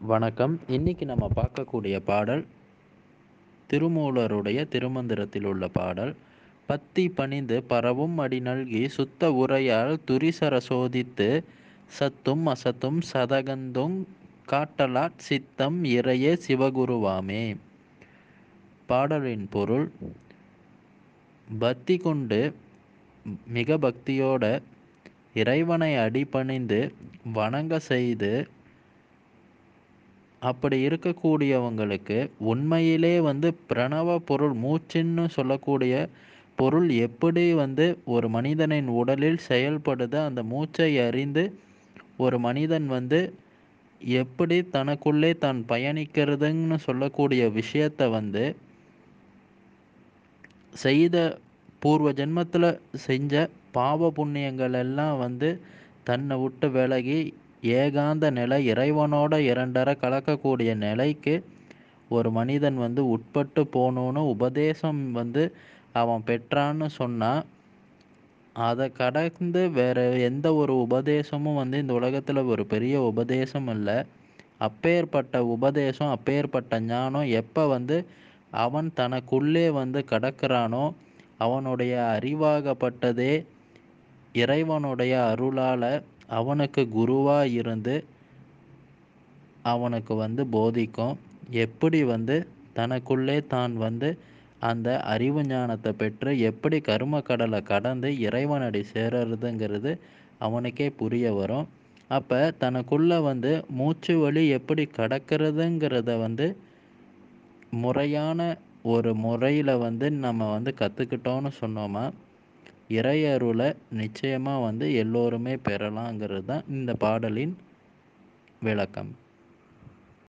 வணக்கம். இன்னைக்கு நம்ம பார்க்கக்கூடிய பாடல் திருமூலருடைய திருமந்திரத்தில் உள்ள பாடல். பத்தி பணிந்து பரவும் அடி நல்கி சுத்த உரையால் துரிசர சோதித்து சத்தும் அசத்தும் சதகந்தும் காட்டலாட் சித்தம் இறையே சிவகுருவாமே. பாடலின் பொருள் பக்தி கொண்டு மிக பக்தியோட இறைவனை அடிபணிந்து வணங்க செய்து அப்படி இருக்கக்கூடியவங்களுக்கு உண்மையிலே வந்து பிரணவ பொருள் மூச்சுன்னு சொல்லக்கூடிய பொருள் எப்படி வந்து ஒரு மனிதனின் உடலில் செயல்படுது அந்த மூச்சை அறிந்து ஒரு மனிதன் வந்து எப்படி தனக்குள்ளே தான் பயணிக்கிறதுன்னு சொல்லக்கூடிய விஷயத்தை வந்து செய்த பூர்வ ஜென்மத்தில் செஞ்ச பாவ புண்ணியங்கள் எல்லாம் வந்து தன்னை விட்டு விலகி ஏகாந்த நிலை இறைவனோட இரண்டர கலக்கக்கூடிய நிலைக்கு ஒரு மனிதன் வந்து உட்பட்டு போகணுன்னு உபதேசம் வந்து அவன் பெற்றான்னு சொன்னால் அதை கடந்து வேறு எந்த ஒரு உபதேசமும் வந்து இந்த உலகத்தில் ஒரு பெரிய உபதேசம் இல்லை. அப்பேற்பட்ட உபதேசம் அப்பேற்பட்ட ஞானம் எப்போ வந்து அவன் தனக்குள்ளே வந்து கடக்கிறானோ அவனுடைய அறிவாகப்பட்டதே இறைவனுடைய அருளால் அவனுக்கு குருவாக இருந்து அவனுக்கு வந்து போதிக்கும். எப்படி வந்து? தனக்குள்ளே தான் வந்து அந்த அறிவு ஞானத்தை பெற்று எப்படி கரும கடலை கடந்து இறைவனடி சேருறதுங்கிறது அவனுக்கே புரிய வரும். அப்போ தனக்குள்ளே வந்து மூச்சு வழி எப்படி கடக்கிறதுங்கிறத வந்து முறையான ஒரு முறையில் வந்து நம்ம வந்து கற்றுக்கிட்டோன்னு சொன்னோமா? இறையருளை நிச்சயமாக வந்து எல்லோருமே பெறலாங்கிறது தான் இந்த பாடலின் விளக்கம்.